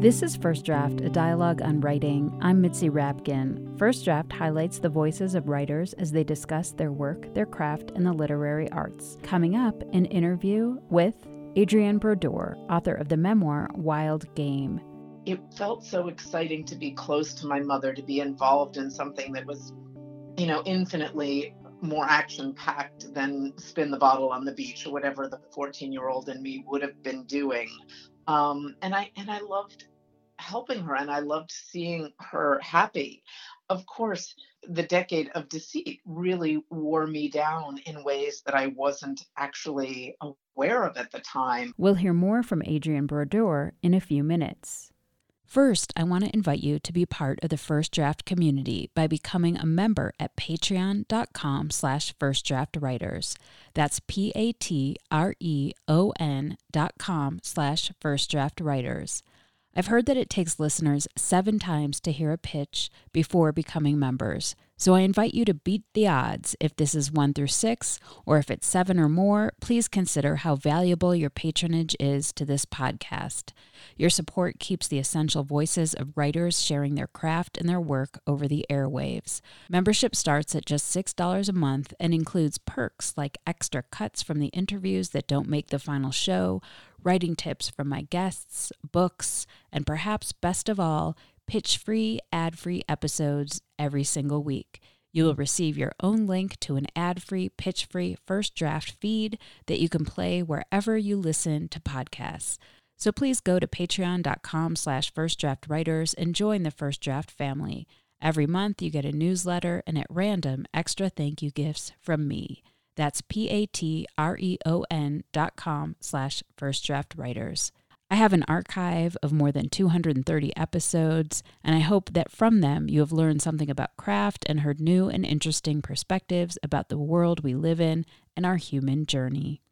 This is First Draft, a dialogue on writing. I'm Mitzi Rapkin. First Draft highlights the voices of writers as they discuss their work, their craft, and the literary arts. Coming up, an interview with Adrienne Brodeur, author of the memoir Wild Game. It felt so exciting to be close to my mother, to be involved in something that was, you know, infinitely more action packed than spin the bottle on the beach or whatever the 14 year old in me would have been doing. Um, and I and I loved helping her and I loved seeing her happy. Of course, the decade of deceit really wore me down in ways that I wasn't actually aware of at the time. We'll hear more from Adrienne Brodeur in a few minutes. First, I want to invite you to be part of the First Draft community by becoming a member at patreon.com slash firstdraftwriters. That's P-A-T-R-E-O-N dot com slash firstdraftwriters. I've heard that it takes listeners seven times to hear a pitch before becoming members, so I invite you to beat the odds. If this is one through six, or if it's seven or more, please consider how valuable your patronage is to this podcast. Your support keeps the essential voices of writers sharing their craft and their work over the airwaves. Membership starts at just $6 a month and includes perks like extra cuts from the interviews that don't make the final show, writing tips from my guests, books, and perhaps best of all, pitch free, ad free episodes every single week. You will receive your own link to an ad free, pitch free first draft feed that you can play wherever you listen to podcasts. So please go to patreon.com slash firstdraftwriters and join the First Draft family. Every month you get a newsletter and at random extra thank you gifts from me. That's P-A-T-R-E-O-N dot com slash first draft writers. I have an archive of more than 230 episodes, and I hope that from them you have learned something about craft and heard new and interesting perspectives about the world we live in and our human journey.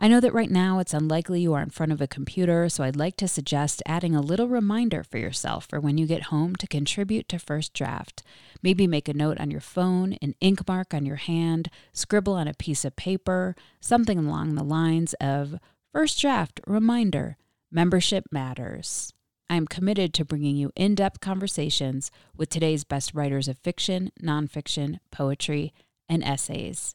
I know that right now it's unlikely you are in front of a computer, so I'd like to suggest adding a little reminder for yourself for when you get home to contribute to First Draft. Maybe make a note on your phone, an ink mark on your hand, scribble on a piece of paper, something along the lines of First Draft Reminder Membership matters. I am committed to bringing you in depth conversations with today's best writers of fiction, nonfiction, poetry, and essays.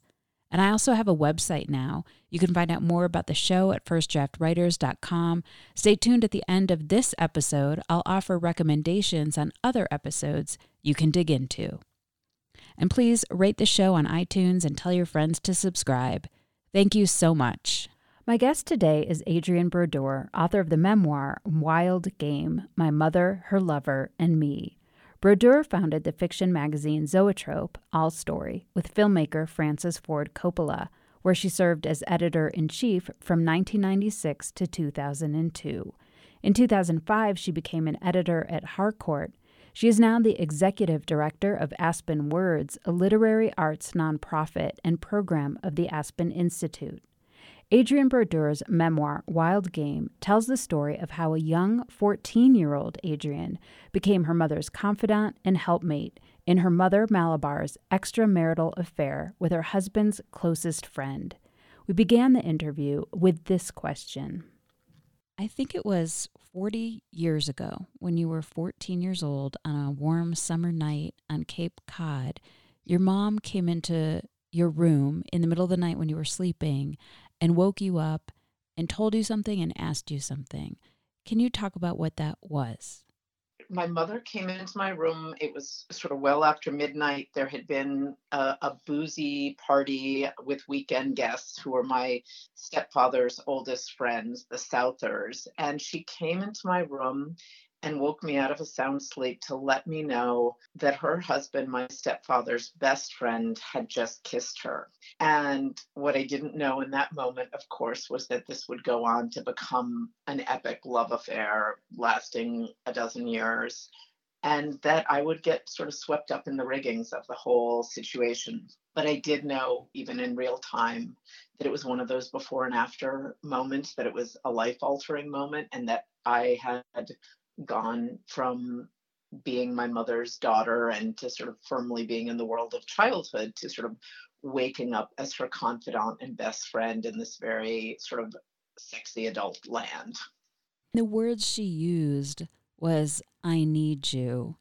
And I also have a website now. You can find out more about the show at firstdraftwriters.com. Stay tuned at the end of this episode. I'll offer recommendations on other episodes you can dig into. And please rate the show on iTunes and tell your friends to subscribe. Thank you so much. My guest today is Adrienne Brodeur, author of the memoir Wild Game My Mother, Her Lover, and Me. Brodeur founded the fiction magazine Zoetrope, All Story, with filmmaker Francis Ford Coppola, where she served as editor in chief from 1996 to 2002. In 2005, she became an editor at Harcourt. She is now the executive director of Aspen Words, a literary arts nonprofit and program of the Aspen Institute. Adrienne Brodeur's memoir, Wild Game, tells the story of how a young 14 year old Adrienne became her mother's confidant and helpmate in her mother Malabar's extramarital affair with her husband's closest friend. We began the interview with this question I think it was 40 years ago when you were 14 years old on a warm summer night on Cape Cod. Your mom came into your room in the middle of the night when you were sleeping and woke you up and told you something and asked you something. Can you talk about what that was? My mother came into my room. It was sort of well after midnight. There had been a, a boozy party with weekend guests who were my stepfather's oldest friends, the Southers. And she came into my room and woke me out of a sound sleep to let me know that her husband, my stepfather's best friend, had just kissed her. And what I didn't know in that moment, of course, was that this would go on to become an epic love affair lasting a dozen years. And that I would get sort of swept up in the riggings of the whole situation. But I did know, even in real time, that it was one of those before and after moments, that it was a life altering moment, and that I had gone from being my mother's daughter and to sort of firmly being in the world of childhood to sort of waking up as her confidant and best friend in this very sort of sexy adult land. The words she used was I need you.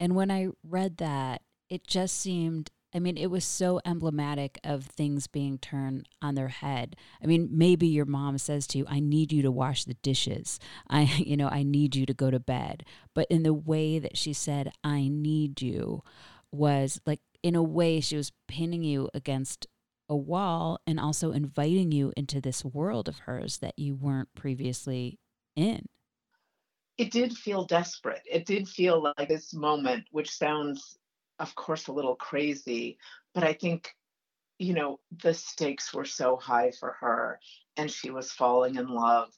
And when I read that, it just seemed I mean, it was so emblematic of things being turned on their head. I mean, maybe your mom says to you, I need you to wash the dishes. I, you know, I need you to go to bed. But in the way that she said, I need you was like, in a way, she was pinning you against a wall and also inviting you into this world of hers that you weren't previously in. It did feel desperate. It did feel like this moment, which sounds, of course, a little crazy, but I think, you know, the stakes were so high for her and she was falling in love.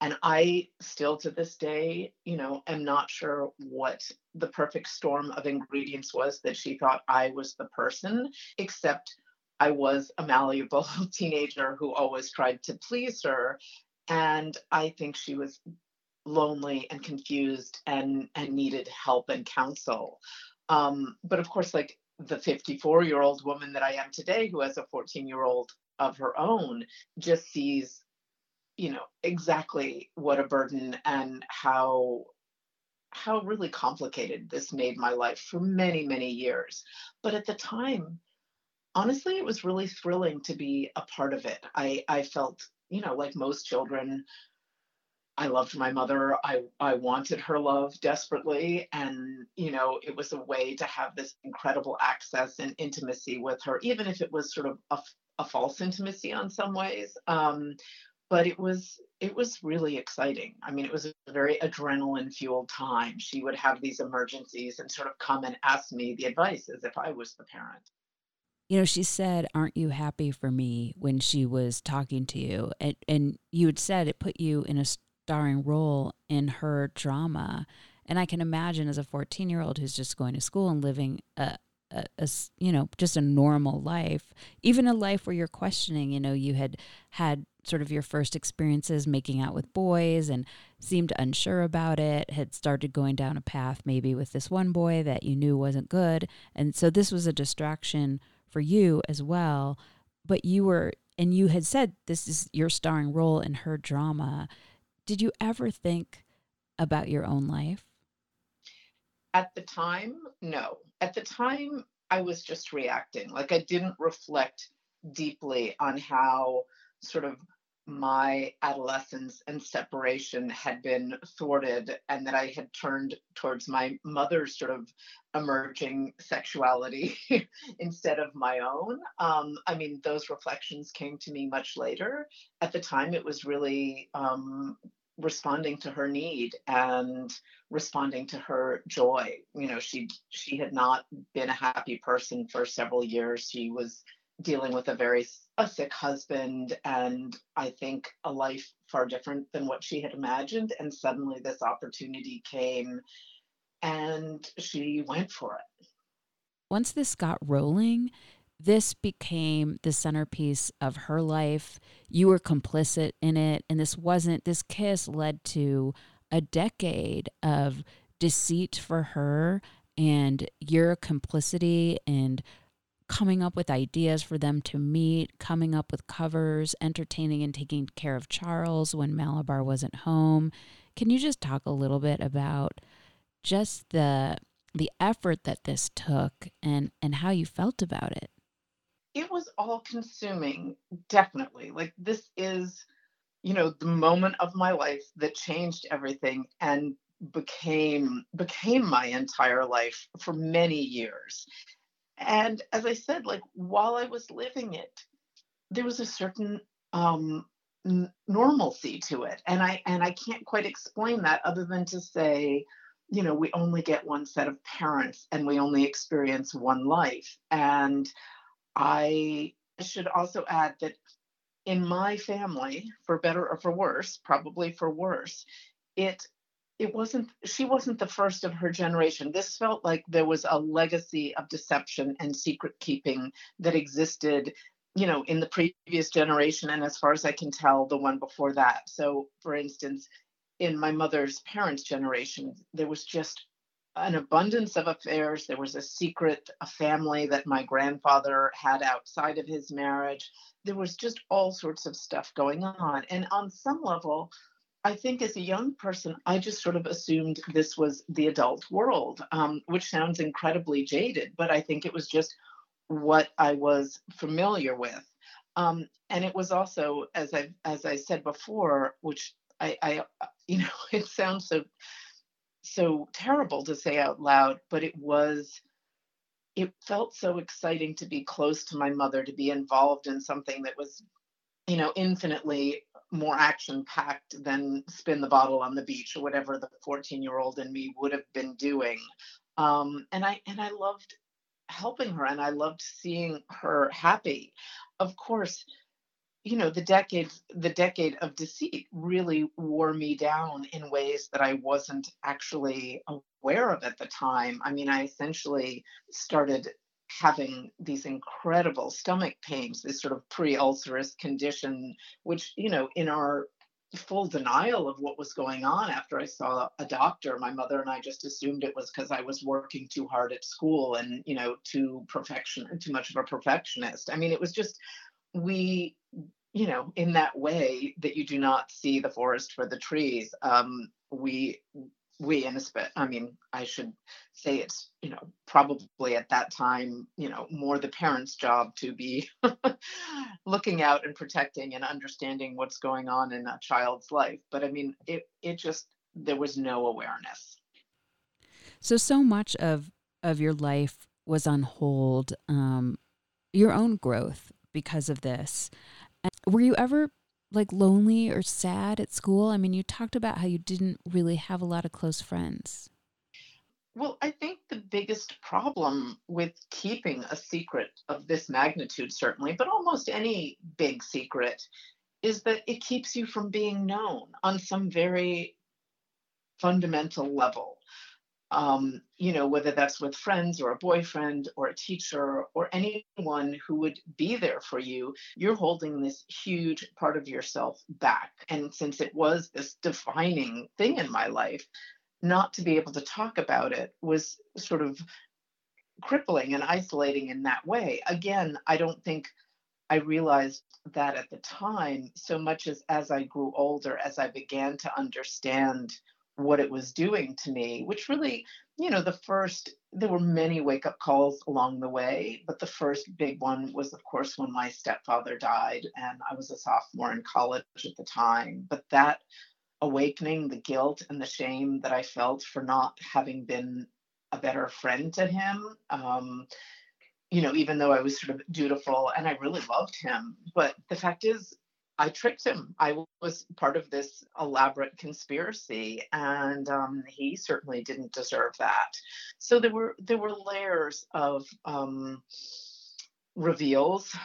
And I still to this day, you know, am not sure what the perfect storm of ingredients was that she thought I was the person, except I was a malleable teenager who always tried to please her. And I think she was lonely and confused and, and needed help and counsel. Um, but of course, like the 54 year old woman that I am today, who has a 14 year old of her own, just sees, you know, exactly what a burden and how how really complicated this made my life for many many years but at the time honestly, it was really thrilling to be a part of it. I, I felt, you know, like most children, I loved my mother. I, I wanted her love desperately. And, you know, it was a way to have this incredible access and intimacy with her, even if it was sort of a, a false intimacy on some ways. Um, but it was it was really exciting. I mean, it was a very adrenaline fueled time. She would have these emergencies and sort of come and ask me the advice as if I was the parent you know, she said, Aren't you happy for me when she was talking to you? And, and you had said it put you in a starring role in her drama. And I can imagine as a 14 year old who's just going to school and living a, a, a, you know, just a normal life, even a life where you're questioning, you know, you had had sort of your first experiences making out with boys and seemed unsure about it, had started going down a path maybe with this one boy that you knew wasn't good. And so this was a distraction for you as well. But you were, and you had said this is your starring role in her drama. Did you ever think about your own life? At the time, no. At the time, I was just reacting. Like I didn't reflect deeply on how sort of my adolescence and separation had been thwarted and that I had turned towards my mother's sort of emerging sexuality instead of my own. Um, I mean, those reflections came to me much later. At the time, it was really um, responding to her need and responding to her joy. You know, she she had not been a happy person for several years. She was dealing with a very a sick husband and I think a life far different than what she had imagined. And suddenly this opportunity came and she went for it. Once this got rolling, this became the centerpiece of her life. You were complicit in it. And this wasn't, this kiss led to a decade of deceit for her and your complicity and coming up with ideas for them to meet, coming up with covers, entertaining and taking care of Charles when Malabar wasn't home. Can you just talk a little bit about just the the effort that this took and and how you felt about it? It was all consuming, definitely. Like this is you know the moment of my life that changed everything and became became my entire life for many years and as I said, like while I was living it, there was a certain um, n- normalcy to it, and I and I can't quite explain that other than to say, you know, we only get one set of parents, and we only experience one life. And I should also add that in my family, for better or for worse, probably for worse, it it wasn't she wasn't the first of her generation. This felt like there was a legacy of deception and secret keeping that existed you know in the previous generation and as far as i can tell the one before that. So for instance in my mother's parents generation there was just an abundance of affairs. There was a secret a family that my grandfather had outside of his marriage. There was just all sorts of stuff going on. And on some level I think as a young person, I just sort of assumed this was the adult world, um, which sounds incredibly jaded, but I think it was just what I was familiar with. Um, and it was also, as I as I said before, which I, I, you know, it sounds so so terrible to say out loud, but it was. It felt so exciting to be close to my mother, to be involved in something that was, you know, infinitely more action packed than spin the bottle on the beach or whatever the 14 year old in me would have been doing. Um, and I and I loved helping her and I loved seeing her happy. Of course, you know, the decade the decade of deceit really wore me down in ways that I wasn't actually aware of at the time. I mean, I essentially started having these incredible stomach pains, this sort of pre-ulcerous condition, which, you know, in our full denial of what was going on after I saw a doctor. My mother and I just assumed it was because I was working too hard at school and, you know, too perfection, too much of a perfectionist. I mean, it was just we, you know, in that way that you do not see the forest for the trees. Um, we we in i mean, I should say it's, you know, probably at that time, you know, more the parents' job to be looking out and protecting and understanding what's going on in a child's life. But I mean, it it just there was no awareness. So so much of of your life was on hold, um, your own growth because of this. Were you ever like lonely or sad at school? I mean, you talked about how you didn't really have a lot of close friends. Well, I think the biggest problem with keeping a secret of this magnitude, certainly, but almost any big secret, is that it keeps you from being known on some very fundamental level um, you know, whether that's with friends or a boyfriend or a teacher or anyone who would be there for you, you're holding this huge part of yourself back. And since it was this defining thing in my life, not to be able to talk about it was sort of crippling and isolating in that way. Again, I don't think I realized that at the time so much as as I grew older, as I began to understand what it was doing to me, which really, you know, the first, there were many wake up calls along the way, but the first big one was, of course, when my stepfather died and I was a sophomore in college at the time. But that awakening, the guilt and the shame that I felt for not having been a better friend to him, um, you know, even though I was sort of dutiful and I really loved him. But the fact is, I tricked him. I was part of this elaborate conspiracy, and um, he certainly didn't deserve that. So there were there were layers of um, reveals,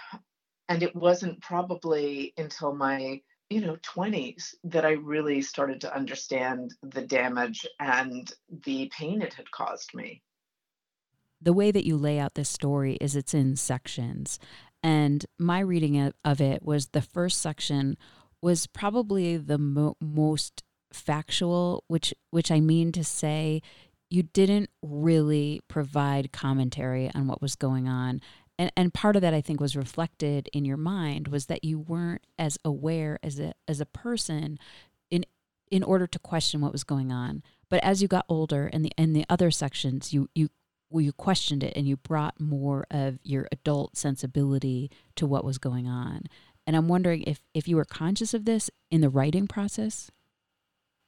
and it wasn't probably until my you know 20s that I really started to understand the damage and the pain it had caused me the way that you lay out this story is it's in sections and my reading of it was the first section was probably the mo- most factual, which which I mean to say you didn't really provide commentary on what was going on. And and part of that I think was reflected in your mind was that you weren't as aware as a as a person in in order to question what was going on. But as you got older and the in the other sections you you well, you questioned it and you brought more of your adult sensibility to what was going on. And I'm wondering if if you were conscious of this in the writing process.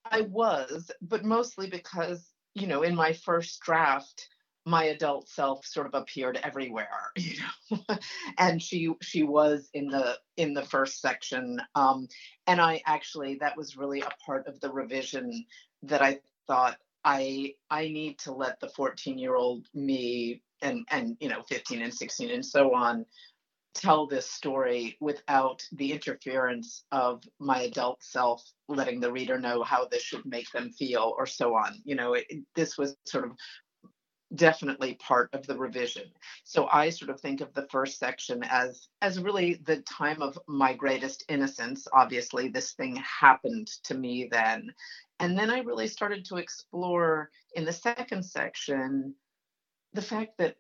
I was, but mostly because you know, in my first draft, my adult self sort of appeared everywhere, you know, and she she was in the in the first section, um, and I actually that was really a part of the revision that I thought I I need to let the 14 year old me and and you know 15 and 16 and so on tell this story without the interference of my adult self letting the reader know how this should make them feel or so on. You know it, this was sort of definitely part of the revision. So i sort of think of the first section as as really the time of my greatest innocence. Obviously this thing happened to me then and then I really started to explore in the second section the fact that,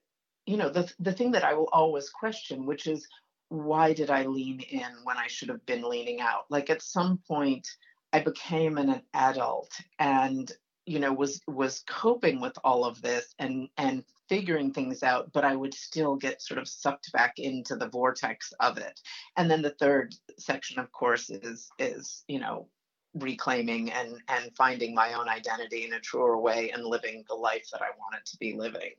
you know, the, the thing that I will always question, which is why did I lean in when I should have been leaning out? Like at some point, I became an adult and you know was was coping with all of this and and figuring things out but i would still get sort of sucked back into the vortex of it and then the third section of course is is you know reclaiming and and finding my own identity in a truer way and living the life that i wanted to be living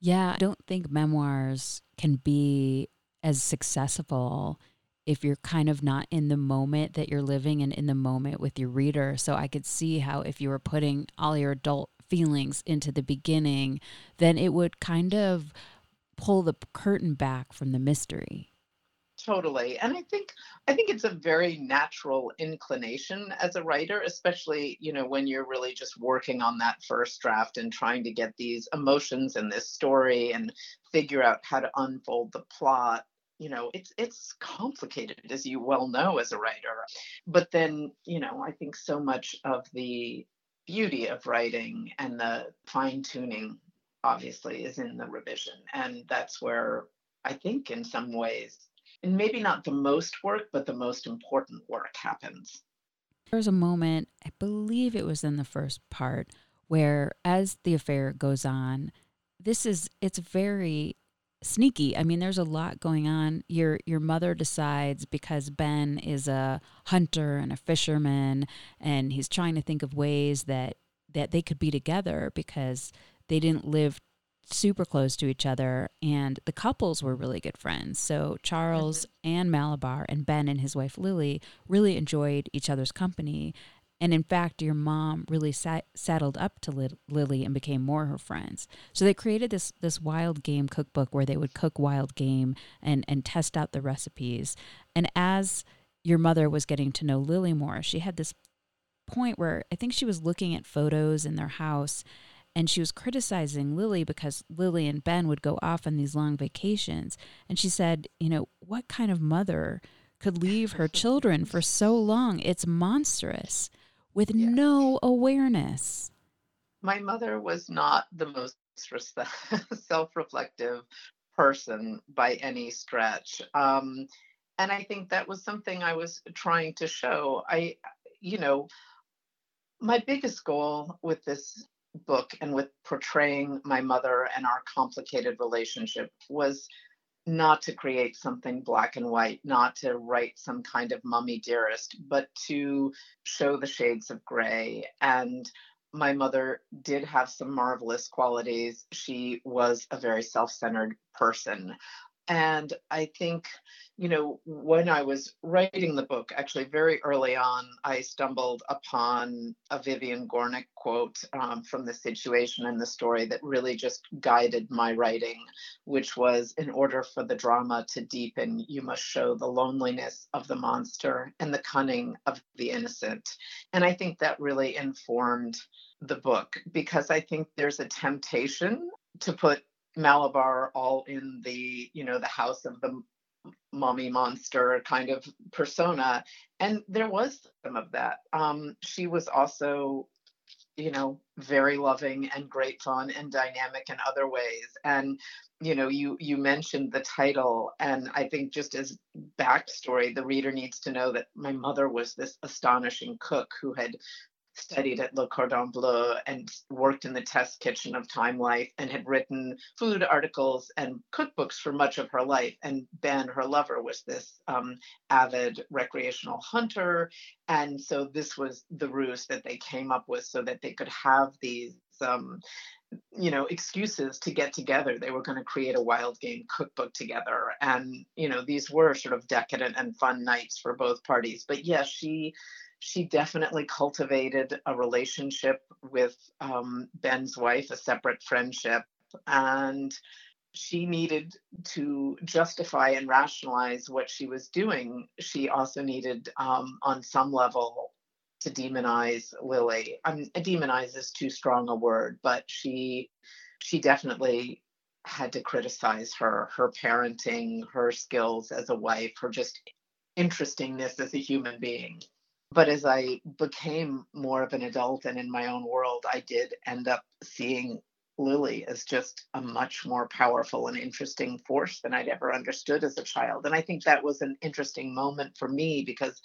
yeah i don't think memoirs can be as successful if you're kind of not in the moment that you're living and in the moment with your reader. So I could see how if you were putting all your adult feelings into the beginning, then it would kind of pull the curtain back from the mystery. Totally. And I think I think it's a very natural inclination as a writer, especially, you know, when you're really just working on that first draft and trying to get these emotions in this story and figure out how to unfold the plot you know it's it's complicated as you well know as a writer but then you know i think so much of the beauty of writing and the fine tuning obviously is in the revision and that's where i think in some ways and maybe not the most work but the most important work happens there's a moment i believe it was in the first part where as the affair goes on this is it's very sneaky. I mean, there's a lot going on. Your your mother decides because Ben is a hunter and a fisherman, and he's trying to think of ways that that they could be together because they didn't live super close to each other and the couples were really good friends so charles mm-hmm. and malabar and ben and his wife lily really enjoyed each other's company and in fact, your mom really sat, saddled up to Li- Lily and became more her friends. So they created this this wild game cookbook where they would cook wild game and and test out the recipes. And as your mother was getting to know Lily more, she had this point where I think she was looking at photos in their house and she was criticizing Lily because Lily and Ben would go off on these long vacations. And she said, you know, what kind of mother could leave her children for so long? It's monstrous with no awareness. My mother was not the most self reflective person by any stretch. Um, and I think that was something I was trying to show. I, you know, my biggest goal with this book and with portraying my mother and our complicated relationship was not to create something black and white, not to write some kind of mummy dearest, but to show the shades of gray. And my mother did have some marvelous qualities. She was a very self centered person. And I think, you know, when I was writing the book, actually very early on, I stumbled upon a Vivian Gornick quote um, from the situation and the story that really just guided my writing, which was in order for the drama to deepen, you must show the loneliness of the monster and the cunning of the innocent. And I think that really informed the book because I think there's a temptation to put Malabar all in the, you know, the house of the mommy monster kind of persona. And there was some of that. Um, she was also, you know, very loving and great fun and dynamic in other ways. And, you know, you you mentioned the title, and I think just as backstory, the reader needs to know that my mother was this astonishing cook who had studied at Le Cordon Bleu and worked in the test kitchen of Time Life and had written food articles and cookbooks for much of her life. And Ben, her lover, was this um, avid recreational hunter. And so this was the ruse that they came up with so that they could have these. Um, you know excuses to get together they were going to create a wild game cookbook together and you know these were sort of decadent and fun nights for both parties but yes yeah, she she definitely cultivated a relationship with um, Ben's wife, a separate friendship. And she needed to justify and rationalize what she was doing. She also needed, um, on some level, to demonize Lily. Mean, demonize is too strong a word, but she she definitely had to criticize her, her parenting, her skills as a wife, her just interestingness as a human being but as I became more of an adult and in my own world, I did end up seeing Lily as just a much more powerful and interesting force than I'd ever understood as a child. And I think that was an interesting moment for me because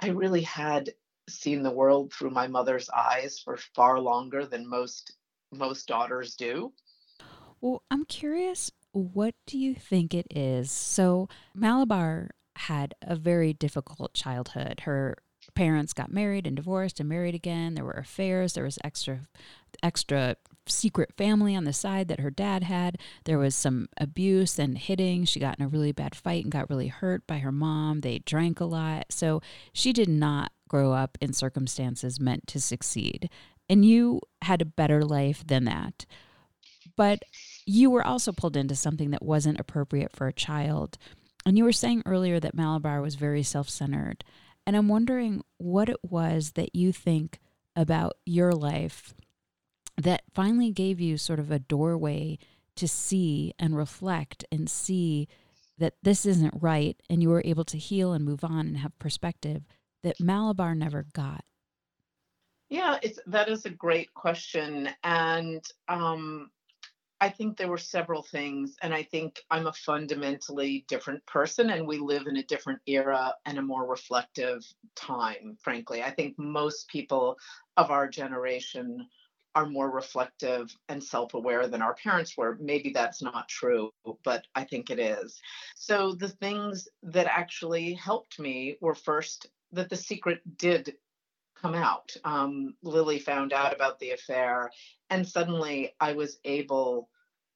I really had seen the world through my mother's eyes for far longer than most most daughters do. Well, I'm curious, what do you think it is? So, Malabar had a very difficult childhood. Her parents got married and divorced and married again. There were affairs. There was extra extra secret family on the side that her dad had. There was some abuse and hitting. She got in a really bad fight and got really hurt by her mom. They drank a lot. So she did not grow up in circumstances meant to succeed. And you had a better life than that. But you were also pulled into something that wasn't appropriate for a child. And you were saying earlier that Malabar was very self centered. And I'm wondering what it was that you think about your life that finally gave you sort of a doorway to see and reflect and see that this isn't right and you were able to heal and move on and have perspective that Malabar never got? Yeah, it's that is a great question. And um I think there were several things, and I think I'm a fundamentally different person, and we live in a different era and a more reflective time, frankly. I think most people of our generation are more reflective and self aware than our parents were. Maybe that's not true, but I think it is. So the things that actually helped me were first that the secret did come out. Um, Lily found out about the affair, and suddenly I was able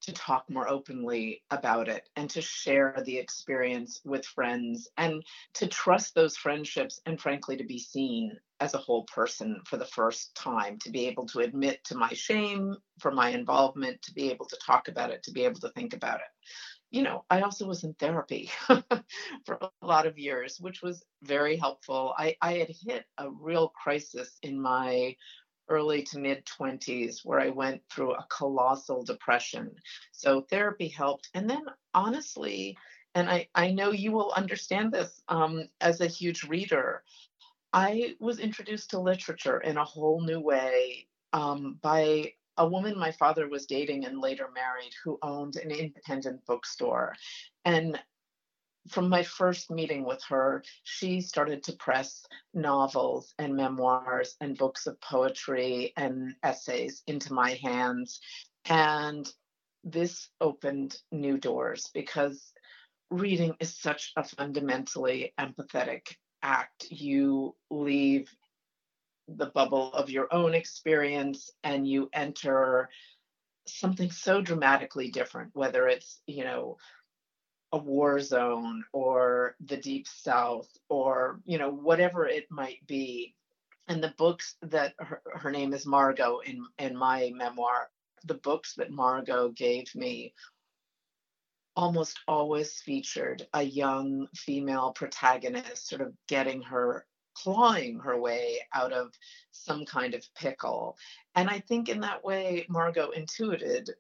to talk more openly about it and to share the experience with friends and to trust those friendships and frankly to be seen as a whole person for the first time to be able to admit to my shame for my involvement to be able to talk about it to be able to think about it you know i also was in therapy for a lot of years which was very helpful i i had hit a real crisis in my early to mid 20s where I went through a colossal depression. So therapy helped. And then honestly, and I, I know you will understand this um, as a huge reader, I was introduced to literature in a whole new way um, by a woman my father was dating and later married who owned an independent bookstore. And from my first meeting with her, she started to press novels and memoirs and books of poetry and essays into my hands. And this opened new doors because reading is such a fundamentally empathetic act. You leave the bubble of your own experience and you enter something so dramatically different, whether it's, you know, a war zone or the deep south or you know whatever it might be. And the books that her, her name is margot in in my memoir the books that margot gave me almost always featured a young female protagonist sort of getting her clawing her way out of some kind of pickle and i think in that way margot intuited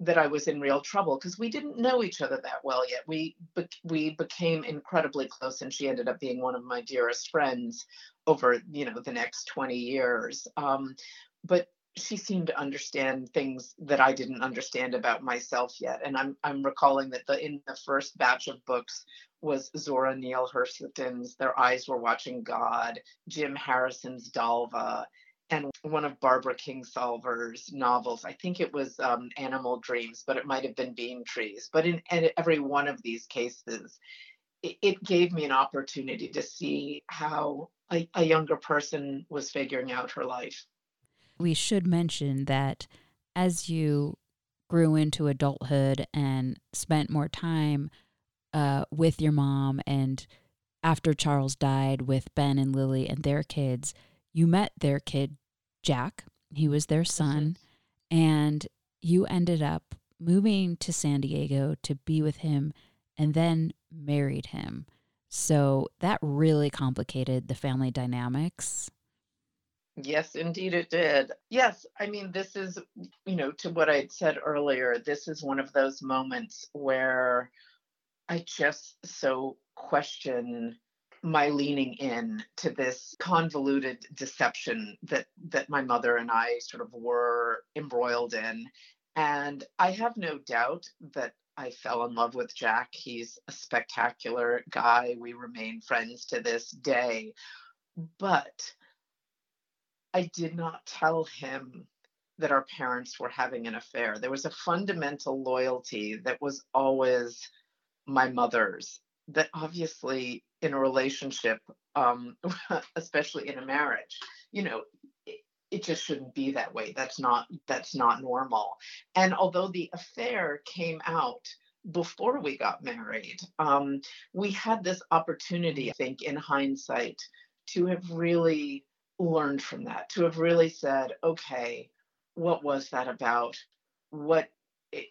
that I was in real trouble because we didn't know each other that well yet. We be- we became incredibly close, and she ended up being one of my dearest friends over you know the next 20 years. Um, but she seemed to understand things that I didn't understand about myself yet. And I'm I'm recalling that the in the first batch of books was Zora Neale Hurston's Their Eyes Were Watching God, Jim Harrison's Dalva, and one of Barbara Kingsolver's novels. I think it was um, Animal Dreams, but it might have been Bean Trees. But in, in every one of these cases, it, it, gave me an opportunity to see how a, a younger person was figuring out her life. We should mention that as you grew into adulthood and spent more time uh, with your mom and after Charles died with Ben and Lily and their kids, you met their kid, Jack. He was their son. And you ended up moving to San Diego to be with him and then married him. So that really complicated the family dynamics. Yes, indeed it did. Yes, I mean, this is, you know, to what I'd said earlier, this is one of those moments where I just so question my leaning in to this convoluted deception that that my mother and I sort of were embroiled in. And I have no doubt that I fell in love with Jack. He's a spectacular guy. We remain friends to this day. But I did not tell him that our parents were having an affair. There was a fundamental loyalty that was always my mother's, that obviously in a relationship, um, especially in a marriage, you know, it, just shouldn't be that way. That's not that's not normal. And although the affair came out before we got married, um, we had this opportunity, I think, in hindsight, to have really learned from that, to have really said, okay, what was that about? What,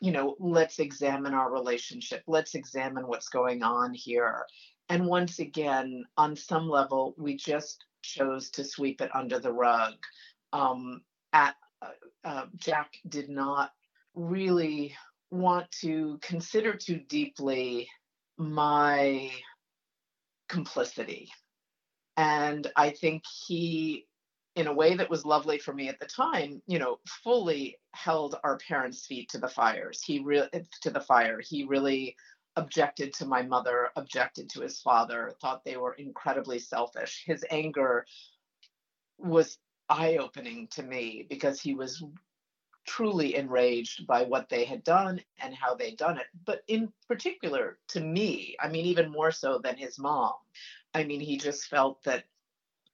you know, let's examine our relationship. Let's examine what's going on here. And once again, on some level, we just chose to sweep it under the rug. Um, at uh, uh, Jack did not really want to consider too deeply my complicity. And I think he in a way that was lovely for me at the time, you know, fully held our parents' feet to the fires. He really to the fire. He really objected to my mother, objected to his father, thought they were incredibly selfish. His anger was eye-opening to me because he was truly enraged by what they had done and how they'd done it. But in particular to me, I mean, even more so than his mom. I mean, he just felt that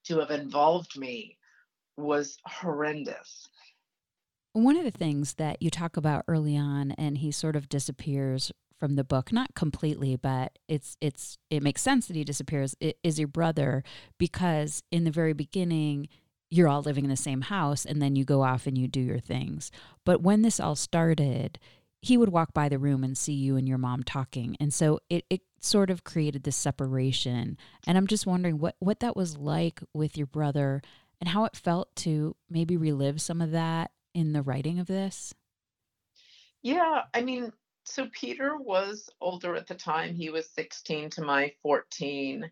to have involved me was horrendous. One of the things that you talk about early on, and he sort of disappears from the book, not completely, but it's it's it makes sense that he disappears. Is your brother because in the very beginning you're all living in the same house, and then you go off and you do your things. But when this all started, he would walk by the room and see you and your mom talking, and so it it sort of created this separation. And I'm just wondering what what that was like with your brother and how it felt to maybe relive some of that in the writing of this? Yeah, I mean, so Peter was older at the time. He was 16 to my 14.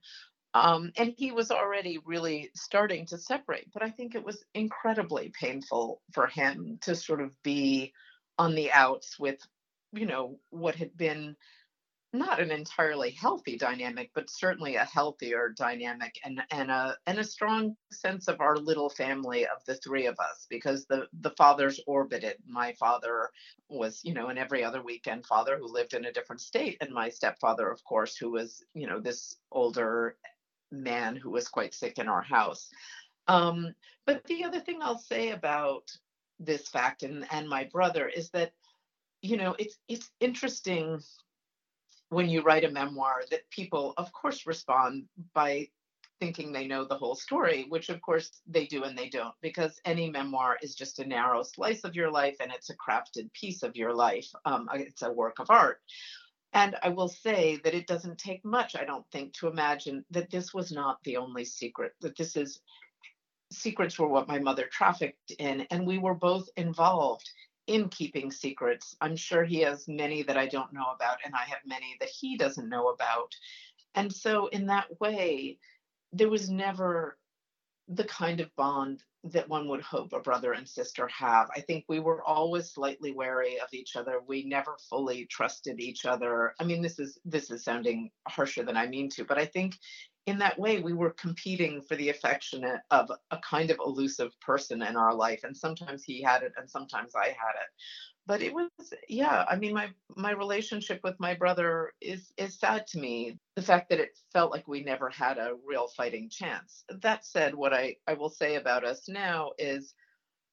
Um, and he was already really starting to separate. But I think it was incredibly painful for him to sort of be on the outs with, you know, what had been not an entirely healthy dynamic, but certainly a healthier dynamic and, and a and a strong sense of our little family of the three of us because the the fathers orbited. My father was, you know, an every other weekend father who lived in a different state, and my stepfather, of course, who was, you know, this older man who was quite sick in our house. Um, but the other thing I'll say about this fact and, and my brother is that, you know, it's it's interesting when you write a memoir that people, of course, respond by thinking they know the whole story, which of course they do and they don't, because any memoir is just a narrow slice of your life and it's a crafted piece of your life. Um, it's a work of art. And I will say that it doesn't take much, I don't think, to imagine that this was not the only secret, that this is secrets were what my mother trafficked in, and we were both involved in keeping secrets. I'm sure he has many that I don't know about, and I have many that he doesn't know about. And so, in that way, there was never the kind of bond that one would hope a brother and sister have. I think we were always slightly wary of each other. We never fully trusted each other. I mean, this is this is sounding harsher than I mean to, but I think in that way we were competing for the affection of a kind of elusive person in our life and sometimes he had it and sometimes i had it. But it was yeah i mean my my relationship with my brother is is sad to me the fact that it felt like we never had a real fighting chance. That said what i i will say about us now is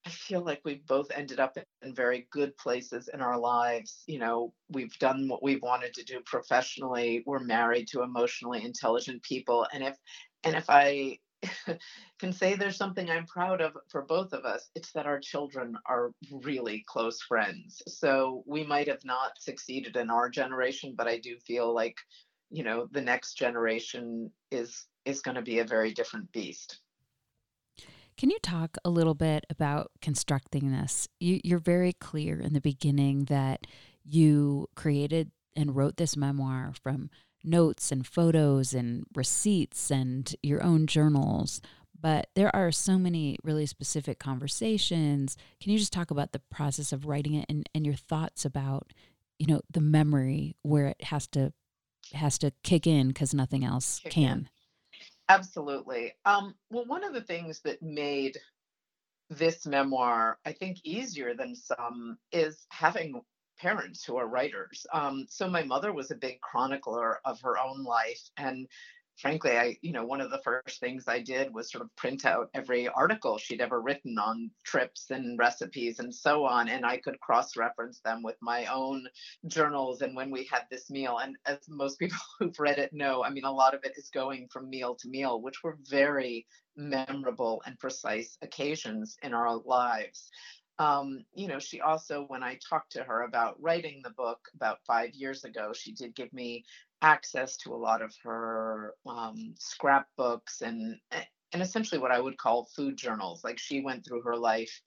I feel like we've both ended up in very good places in our lives. You know, we've done what we've wanted to do professionally. We're married to emotionally intelligent people. And if and if I can say there's something I'm proud of for both of us, it's that our children are really close friends. So we might have not succeeded in our generation, but I do feel like, you know, the next generation is is going to be a very different beast. Can you talk a little bit about constructing this? You, you're very clear in the beginning that you created and wrote this memoir from notes and photos and receipts and your own journals. But there are so many really specific conversations. Can you just talk about the process of writing it and, and your thoughts about, you know, the memory where it has to has to kick in because nothing else kick can? In. Absolutely. Um, well, one of the things that made this memoir, I think easier than some is having parents who are writers. Um, so my mother was a big chronicler of her own life, and frankly, I, you know, one of the first things I did was sort of print out every article she'd ever written on trips and recipes and so on. And I could cross reference them with my own journals and when we had this meal. And as most people who've read it know, I mean, a lot of it is going from meal to meal, which were very memorable and precise occasions in our lives. Um, you know, she also, when I talked to her about writing the book about five years ago, she did give me access to a lot of her um, scrapbooks and and essentially what I would call food journals. Like she went through her life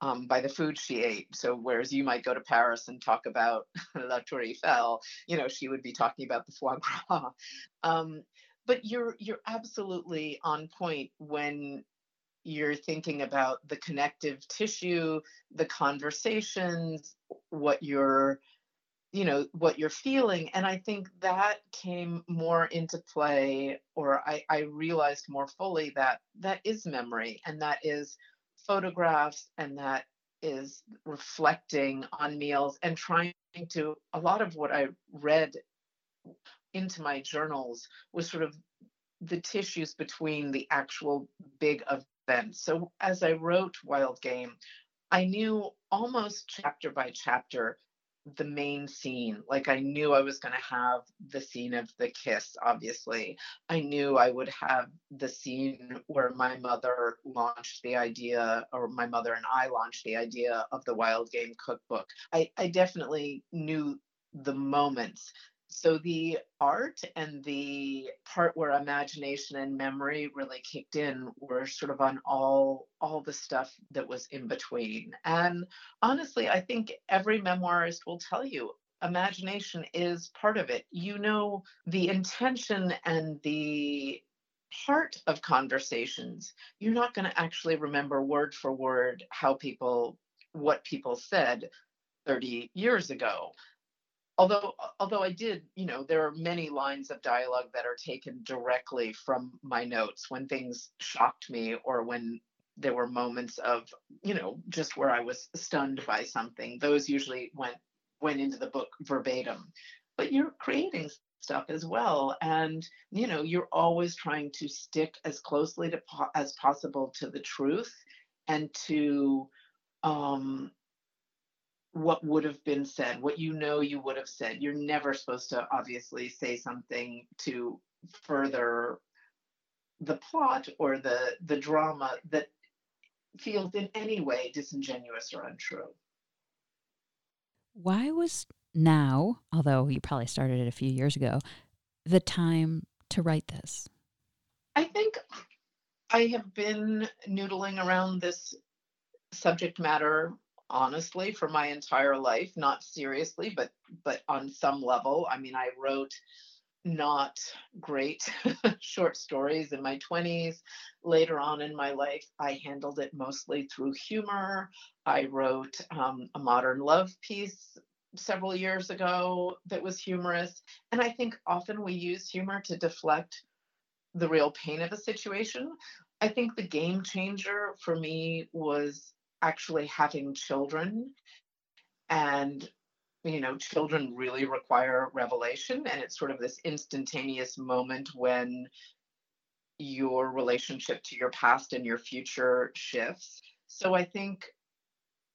um, by the food she ate. So whereas you might go to Paris and talk about La Tour Eiffel, you know, she would be talking about the foie gras. Um, but you're you're absolutely on point when you're thinking about the connective tissue, the conversations, what you're you know what you're feeling and i think that came more into play or I, I realized more fully that that is memory and that is photographs and that is reflecting on meals and trying to a lot of what i read into my journals was sort of the tissues between the actual big events. So as i wrote wild game i knew almost chapter by chapter the main scene. Like I knew I was going to have the scene of the kiss, obviously. I knew I would have the scene where my mother launched the idea, or my mother and I launched the idea of the Wild Game Cookbook. I, I definitely knew the moments so the art and the part where imagination and memory really kicked in were sort of on all all the stuff that was in between. And honestly i think every memoirist will tell you imagination is part of it. You know the intention and the heart of conversations. You're not going to actually remember word for word how people what people said 30 years ago although although I did, you know, there are many lines of dialogue that are taken directly from my notes when things shocked me or when there were moments of, you know, just where I was stunned by something. Those usually went went into the book verbatim. But you're creating stuff as well and you know you're always trying to stick as closely to po- as possible to the truth and to um what would have been said, what you know you would have said. You're never supposed to obviously say something to further the plot or the the drama that feels in any way disingenuous or untrue. Why was now, although you probably started it a few years ago, the time to write this? I think I have been noodling around this subject matter honestly for my entire life not seriously but but on some level. I mean i wrote not great short stories in my 20s later on in my life i handled it mostly through humor. I wrote um, a modern love piece several years ago that was humorous. And i think often we use humor to deflect the real pain of a situation. I think the game changer for me was actually having children. And you know children really require revelation and it's sort of this instantaneous moment when your relationship to your past and your future shifts. So i think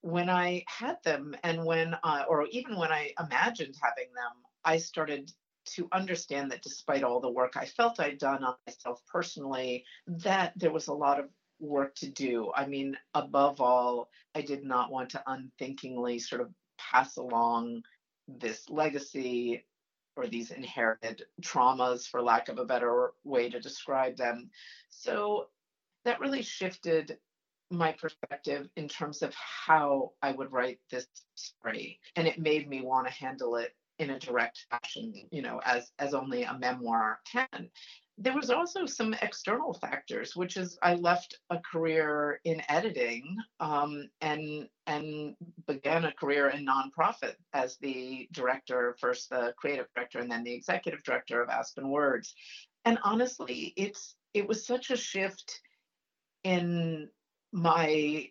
when i had them and when uh, or even when i imagined having them i started to understand that despite all the work i felt i'd done on myself personally that there was a lot of work to do. I mean, above all, I did not want to unthinkingly sort of pass along this legacy or these inherited traumas, for lack of a better way to describe them. So that really shifted my perspective in terms of how I would write this story. And it made me want to handle it in a direct fashion, you know, as as only a memoir can there was also some external factors, which is I left a career in editing um, and and began a career in nonprofit as the director, first the creative director, and then the executive director of Aspen Words. And honestly, it's it was such a shift in my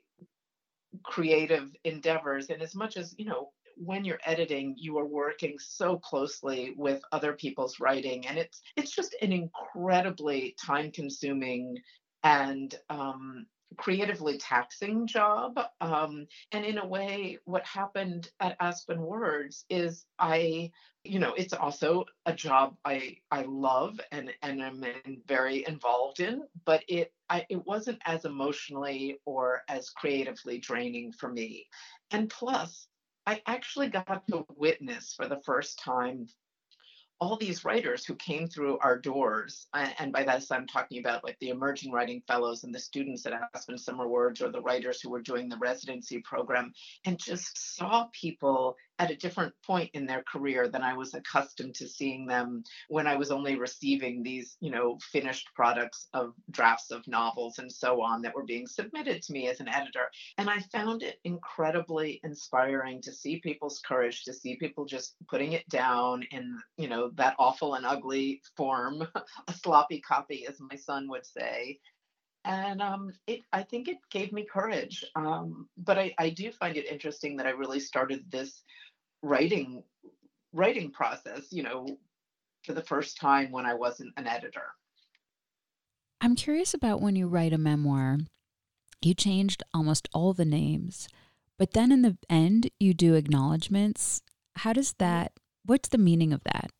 creative endeavors and as much as you know when you're editing you are working so closely with other people's writing and it's it's just an incredibly time consuming and um, creatively taxing job. Um, and in a way, what happened at Aspen Words is I, you know, it's also a job I I love and and I'm very involved in, but it I, it wasn't as emotionally or as creatively draining for me. And plus, I actually got to witness for the first time all these writers who came through our doors, and by this I'm talking about like the emerging writing fellows and the students at Aspen Summer Words or the writers who were doing the residency program, and just saw people at a different point in their career than I was accustomed to seeing them when I was only receiving these, you know, finished products of drafts of novels and so on that were being submitted to me as an editor. And I found it incredibly inspiring to see people's courage, to see people just putting it down in, you know, that awful and ugly form, a sloppy copy, as my son would say, and um, it, I think it gave me courage. Um, but I, I do find it interesting that I really started this writing writing process, you know, for the first time when I wasn't an editor. I'm curious about when you write a memoir. You changed almost all the names, but then in the end, you do acknowledgments. How does mm-hmm. that? What's the meaning of that?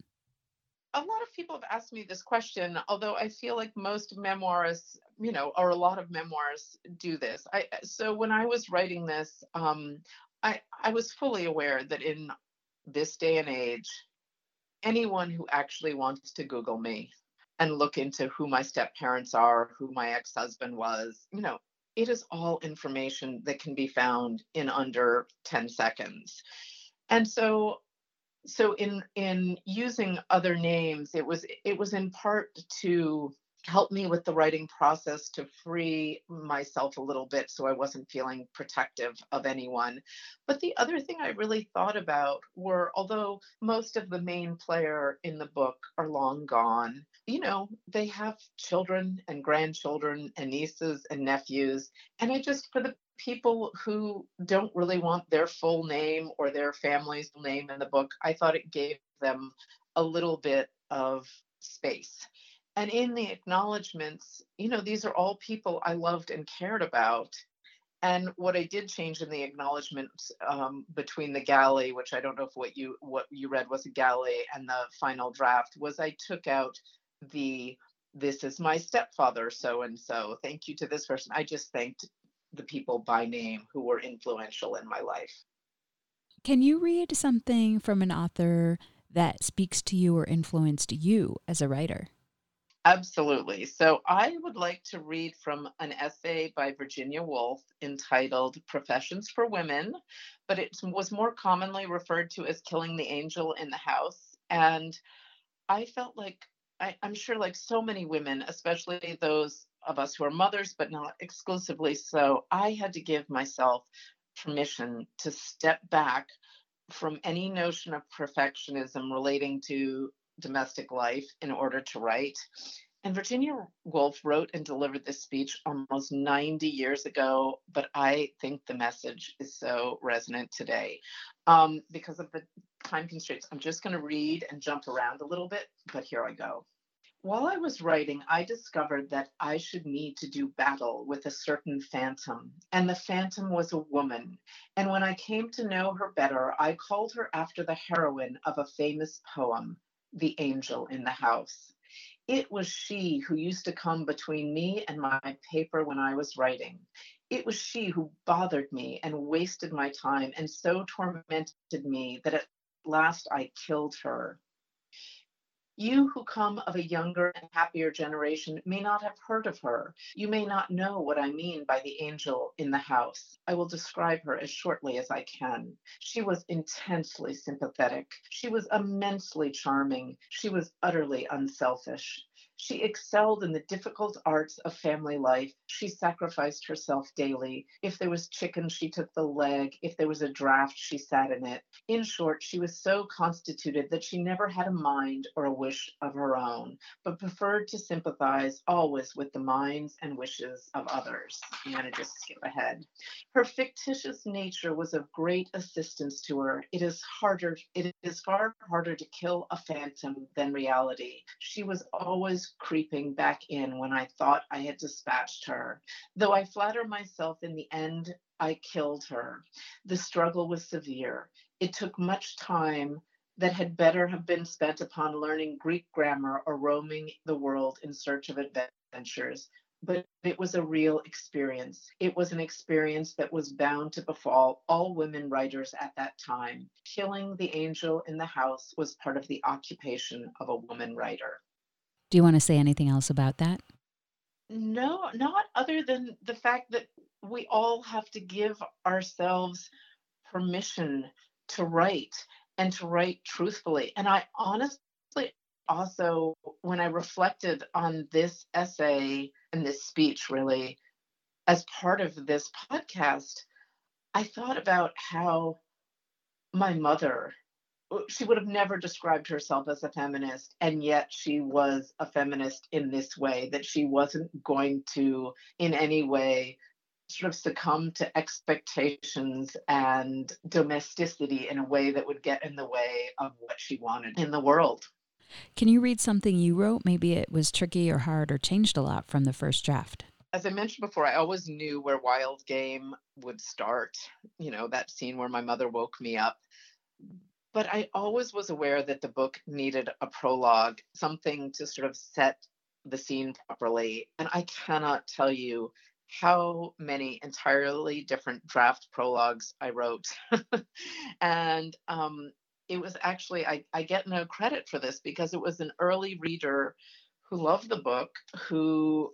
People have asked me this question, although I feel like most memoirists, you know, or a lot of memoirs do this. I so when I was writing this, um, I I was fully aware that in this day and age, anyone who actually wants to Google me and look into who my step parents are, who my ex-husband was, you know, it is all information that can be found in under 10 seconds. And so so in in using other names it was it was in part to help me with the writing process to free myself a little bit so I wasn't feeling protective of anyone. But the other thing I really thought about were although most of the main player in the book are long gone, you know, they have children and grandchildren and nieces and nephews. And I just, for the people who don't really want their full name or their family's name in the book, I thought it gave them a little bit of space. And in the acknowledgments, you know, these are all people I loved and cared about. And what I did change in the acknowledgments um, between the galley, which I don't know if what you what you read was a galley, and the final draft was I took out the this is my stepfather so and so thank you to this person i just thanked the people by name who were influential in my life. Can you read something from an author that speaks to you or influenced you as a writer? Absolutely. So I would like to read from an essay by Virginia Woolf entitled Professions for Women, but it was more commonly referred to as Killing the Angel in the House. And I felt like, I, am sure, like so many women, especially those of us who are mothers, but not exclusively so, I had to give myself permission to step back from any notion of perfectionism relating to domestic life in order to write. And Virginia Woolf wrote and delivered this speech almost 90 years ago, but I think the message is so resonant today. Um, because of the time constraints, I'm just going to read and jump around a little bit, but here I go. While I was writing, I discovered that I should need to do battle with a certain phantom, and the phantom was a woman. And when I came to know her better, I called her after the heroine of a famous poem, The Angel in the House. It was she who used to come between me and my paper when I was writing. It was she who bothered me and wasted my time and so tormented me that at last I killed her. You who come of a younger and happier generation may not have heard of her. You may not know what I mean by the angel in the house. I will describe her as shortly as I can. She was intensely sympathetic. She was immensely charming. She was utterly unselfish. She excelled in the difficult arts of family life. She sacrificed herself daily. If there was chicken, she took the leg. If there was a draft, she sat in it. In short, she was so constituted that she never had a mind or a wish of her own, but preferred to sympathize always with the minds and wishes of others. To just skip ahead. Her fictitious nature was of great assistance to her. It is harder, it is far harder to kill a phantom than reality. She was always creeping back in when I thought I had dispatched her. Though I flatter myself in the end, I killed her. The struggle was severe. It took much time that had better have been spent upon learning Greek grammar or roaming the world in search of adventures but it was a real experience. It was an experience that was bound to befall all women writers at that time. Killing the angel in the house was part of the occupation of a woman writer. Do you want to say anything else about that? No, not other than the fact that we all have to give ourselves permission to write and to write truthfully. And I honestly also, when I reflected on this essay and this speech, really, as part of this podcast, I thought about how my mother, she would have never described herself as a feminist, and yet she was a feminist in this way, that she wasn't going to, in any way, sort of succumb to expectations and domesticity in a way that would get in the way of what she wanted in the world. Can you read something you wrote? Maybe it was tricky or hard or changed a lot from the first draft. As I mentioned before, I always knew where Wild Game would start, you know, that scene where my mother woke me up. But I always was aware that the book needed a prologue, something to sort of set the scene properly. And I cannot tell you how many entirely different draft prologues I wrote. and um, it was actually I, I get no credit for this because it was an early reader who loved the book who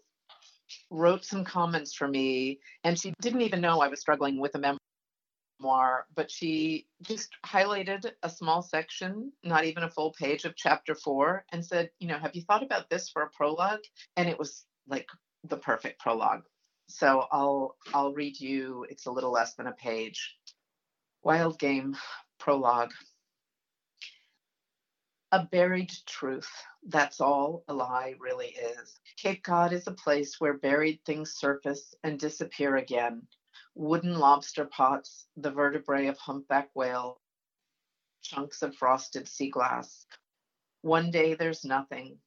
wrote some comments for me and she didn't even know I was struggling with a memoir but she just highlighted a small section not even a full page of chapter 4 and said you know have you thought about this for a prologue and it was like the perfect prologue so I'll I'll read you it's a little less than a page wild game prologue a buried truth. That's all a lie really is. Cape Cod is a place where buried things surface and disappear again. Wooden lobster pots, the vertebrae of humpback whale, chunks of frosted sea glass. One day there's nothing.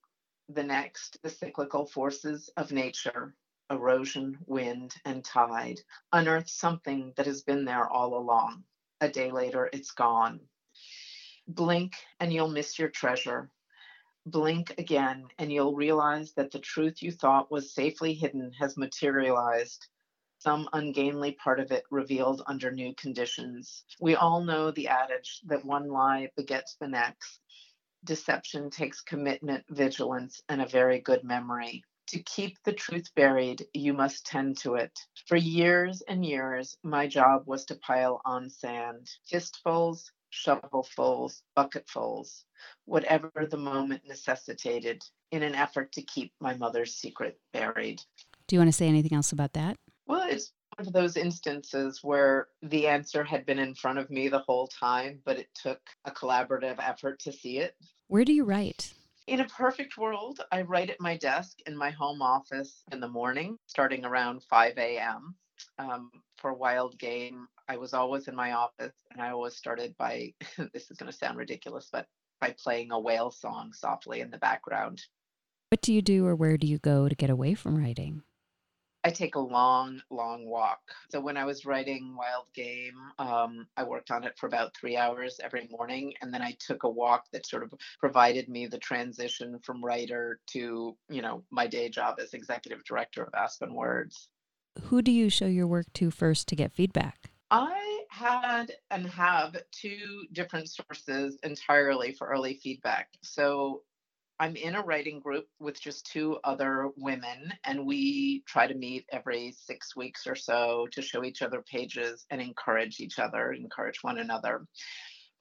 The next, the cyclical forces of nature, erosion, wind, and tide, unearth something that has been there all along. A day later, it's gone. Blink and you'll miss your treasure. Blink again and you'll realize that the truth you thought was safely hidden has materialized, some ungainly part of it revealed under new conditions. We all know the adage that one lie begets the next. Deception takes commitment, vigilance, and a very good memory. To keep the truth buried, you must tend to it. For years and years, my job was to pile on sand, fistfuls, shovelfuls, bucketfuls, whatever the moment necessitated, in an effort to keep my mother's secret buried. Do you want to say anything else about that? Well, it's one of those instances where the answer had been in front of me the whole time, but it took a collaborative effort to see it. Where do you write? In a perfect world, I write at my desk in my home office in the morning, starting around 5 a.m. Um, for Wild Game, I was always in my office and I always started by this is going to sound ridiculous, but by playing a whale song softly in the background. What do you do or where do you go to get away from writing? I take a long, long walk. So when I was writing Wild Game, um, I worked on it for about three hours every morning, and then I took a walk that sort of provided me the transition from writer to, you know, my day job as executive director of Aspen Words. Who do you show your work to first to get feedback? I had and have two different sources entirely for early feedback. So I'm in a writing group with just two other women, and we try to meet every six weeks or so to show each other pages and encourage each other, encourage one another.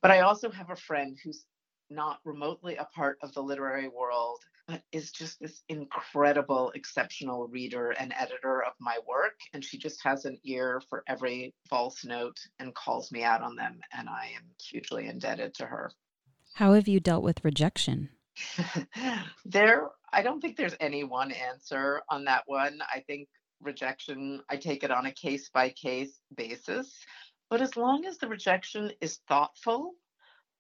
But I also have a friend who's not remotely a part of the literary world but is just this incredible, exceptional reader and editor of my work. And she just has an ear for every false note and calls me out on them. And I am hugely indebted to her. How have you dealt with rejection? there, I don't think there's any one answer on that one. I think rejection, I take it on a case by case basis. But as long as the rejection is thoughtful,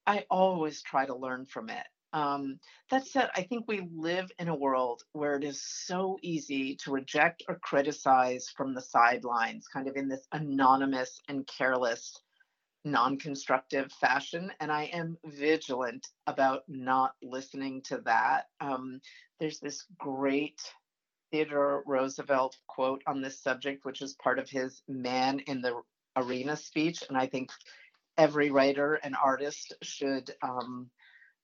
I always try to learn from it. Um, that said, I think we live in a world where it is so easy to reject or criticize from the sidelines, kind of in this anonymous and careless, non constructive fashion. And I am vigilant about not listening to that. Um, there's this great Theodore Roosevelt quote on this subject, which is part of his Man in the Arena speech. And I think every writer and artist should um,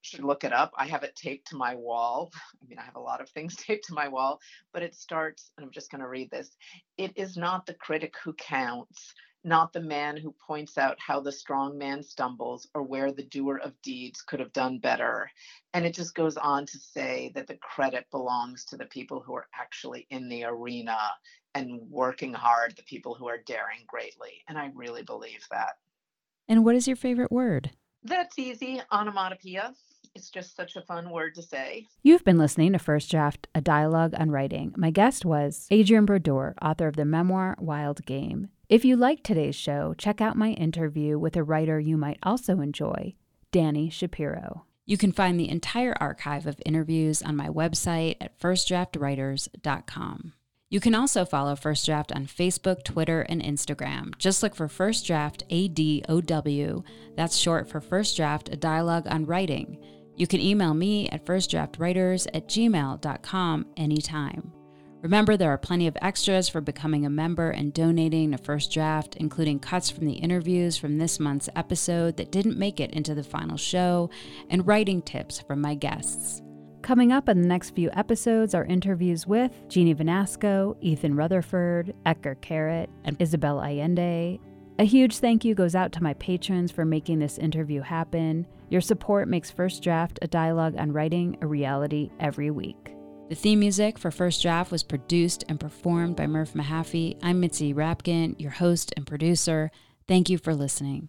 should look it up. I have it taped to my wall. I mean, I have a lot of things taped to my wall, but it starts, and I'm just going to read this. It is not the critic who counts, not the man who points out how the strong man stumbles or where the doer of deeds could have done better. And it just goes on to say that the credit belongs to the people who are actually in the arena and working hard, the people who are daring greatly. And I really believe that. And what is your favorite word? That's easy. Onomatopoeia. It's just such a fun word to say. You've been listening to First Draft, a dialogue on writing. My guest was Adrienne Brodeur, author of the memoir Wild Game. If you liked today's show, check out my interview with a writer you might also enjoy, Danny Shapiro. You can find the entire archive of interviews on my website at firstdraftwriters.com. You can also follow First Draft on Facebook, Twitter, and Instagram. Just look for First Draft ADOW. That's short for First Draft, a dialogue on writing. You can email me at firstdraftwriters at gmail.com anytime. Remember, there are plenty of extras for becoming a member and donating to First Draft, including cuts from the interviews from this month's episode that didn't make it into the final show, and writing tips from my guests. Coming up in the next few episodes are interviews with Jeannie Vanasco, Ethan Rutherford, Etgar Keret, and Isabel Allende, a huge thank you goes out to my patrons for making this interview happen. Your support makes First Draft, a dialogue on writing, a reality every week. The theme music for First Draft was produced and performed by Murph Mahaffey. I'm Mitzi Rapkin, your host and producer. Thank you for listening.